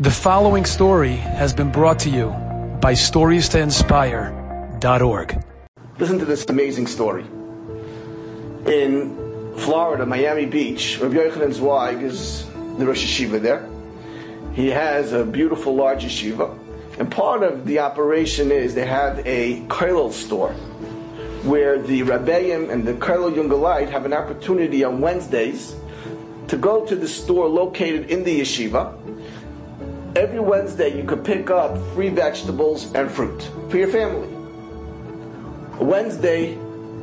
The following story has been brought to you by StoriesToInspire.org. Listen to this amazing story. In Florida, Miami Beach, Rabbi Yochanan Zweig is the Rosh Yeshiva there. He has a beautiful large yeshiva, and part of the operation is they have a kollel store where the Rabbeim and the kollel yungeleit have an opportunity on Wednesdays to go to the store located in the yeshiva every Wednesday you could pick up free vegetables and fruit for your family. Wednesday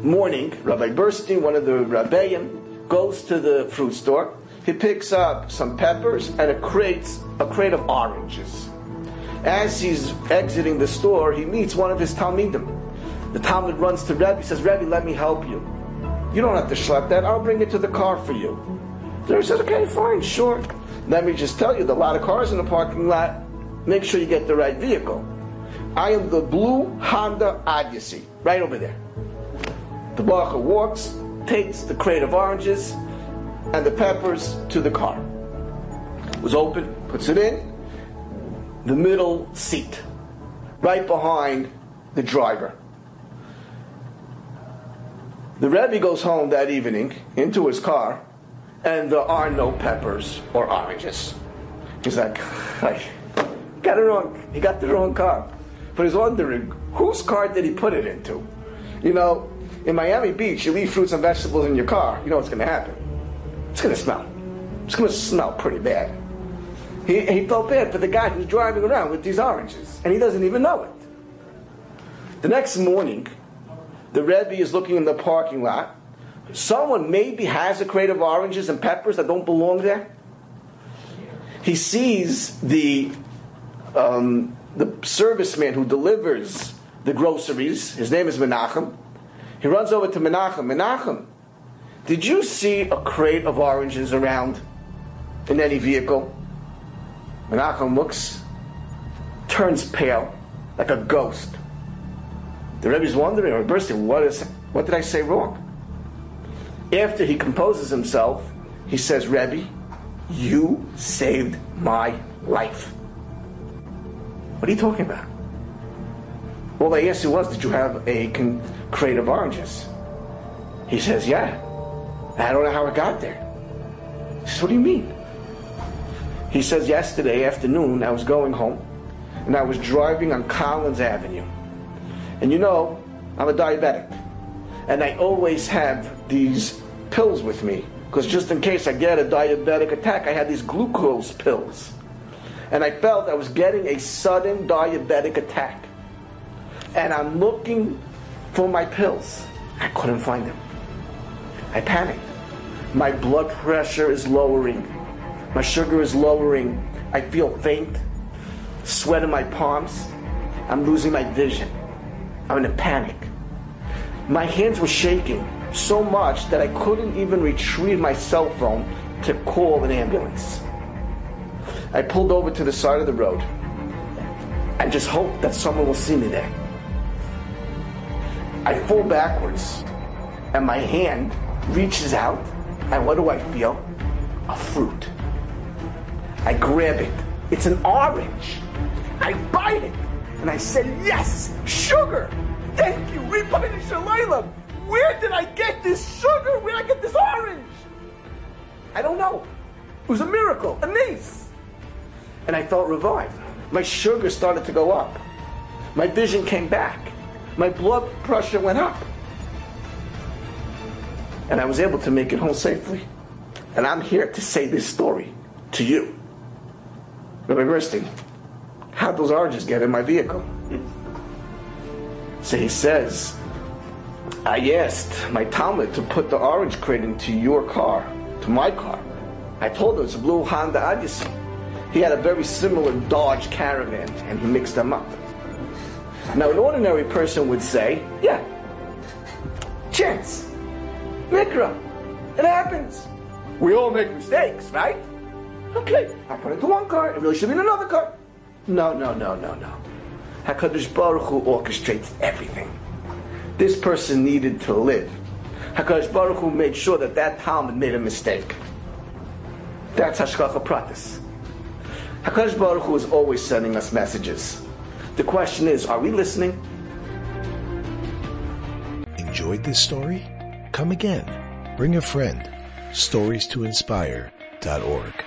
morning, Rabbi Burstein, one of the Rabbeim, goes to the fruit store. He picks up some peppers and a crate, a crate of oranges. As he's exiting the store, he meets one of his Talmidim. The Talmid runs to Rebbe, says, Rebbe, let me help you. You don't have to schlep that, I'll bring it to the car for you. The Rebbe says, okay, fine, sure. Let me just tell you, a lot of cars in the parking lot. Make sure you get the right vehicle. I am the blue Honda Odyssey, right over there. The bochur walks, takes the crate of oranges and the peppers to the car. It was open, puts it in, the middle seat, right behind the driver. The Rebbe goes home that evening into his car and there are no peppers or oranges. He's like, I got it wrong. He got the wrong car. But he's wondering, whose car did he put it into? You know, in Miami Beach, you leave fruits and vegetables in your car, you know what's going to happen. It's going to smell. It's going to smell pretty bad. He, he felt bad for the guy who's driving around with these oranges, and he doesn't even know it. The next morning, the Rebbe is looking in the parking lot, someone maybe has a crate of oranges and peppers that don't belong there. He sees the um, the serviceman who delivers the groceries. His name is Menachem. He runs over to Menachem. Menachem, did you see a crate of oranges around in any vehicle? Menachem looks, turns pale, like a ghost. The Rebbe's wondering, or bursting, what is what did I say wrong? After he composes himself, he says, Rebbe, you saved my life. What are you talking about? Well, the answer was, did you have a con- crate of oranges? He says, yeah. I don't know how it got there. He says, what do you mean? He says, yesterday afternoon, I was going home, and I was driving on Collins Avenue. And you know, I'm a diabetic and I always have these pills with me because just in case I get a diabetic attack, I had these glucose pills. And I felt I was getting a sudden diabetic attack. And I'm looking for my pills. I couldn't find them. I panicked. My blood pressure is lowering. My sugar is lowering. I feel faint. Sweat in my palms. I'm losing my vision. I'm in a panic. My hands were shaking so much that I couldn't even retrieve my cell phone to call an ambulance. I pulled over to the side of the road and just hoped that someone will see me there. I fall backwards and my hand reaches out and what do I feel? A fruit. I grab it. It's an orange. I bite it and I said, yes, sugar. Thank you, Ribbon Shalaylam. Where did I get this sugar? Where did I get this orange? I don't know. It was a miracle, a niece. And I felt revived. My sugar started to go up. My vision came back. My blood pressure went up. And I was able to make it home safely. And I'm here to say this story to you. Rabbi Gerstein, how'd those oranges get in my vehicle? So he says, I asked my Talmid to put the orange crate into your car, to my car. I told him it's a blue Honda Odyssey. He had a very similar Dodge Caravan, and he mixed them up. Now, an ordinary person would say, yeah, chance, mikra, it happens. We all make mistakes, right? Okay, I put it into one car, it really should be in another car. No, no, no, no, no. HaKadosh Baruch Hu orchestrates everything. This person needed to live. HaKadosh Baruch Hu made sure that that Talmid made a mistake. That's Hashgacha Pratis. HaKadosh Baruch Hu is always sending us messages. The question is, are we listening? Enjoyed this story? Come again. Bring a friend. Stories to inspire.org.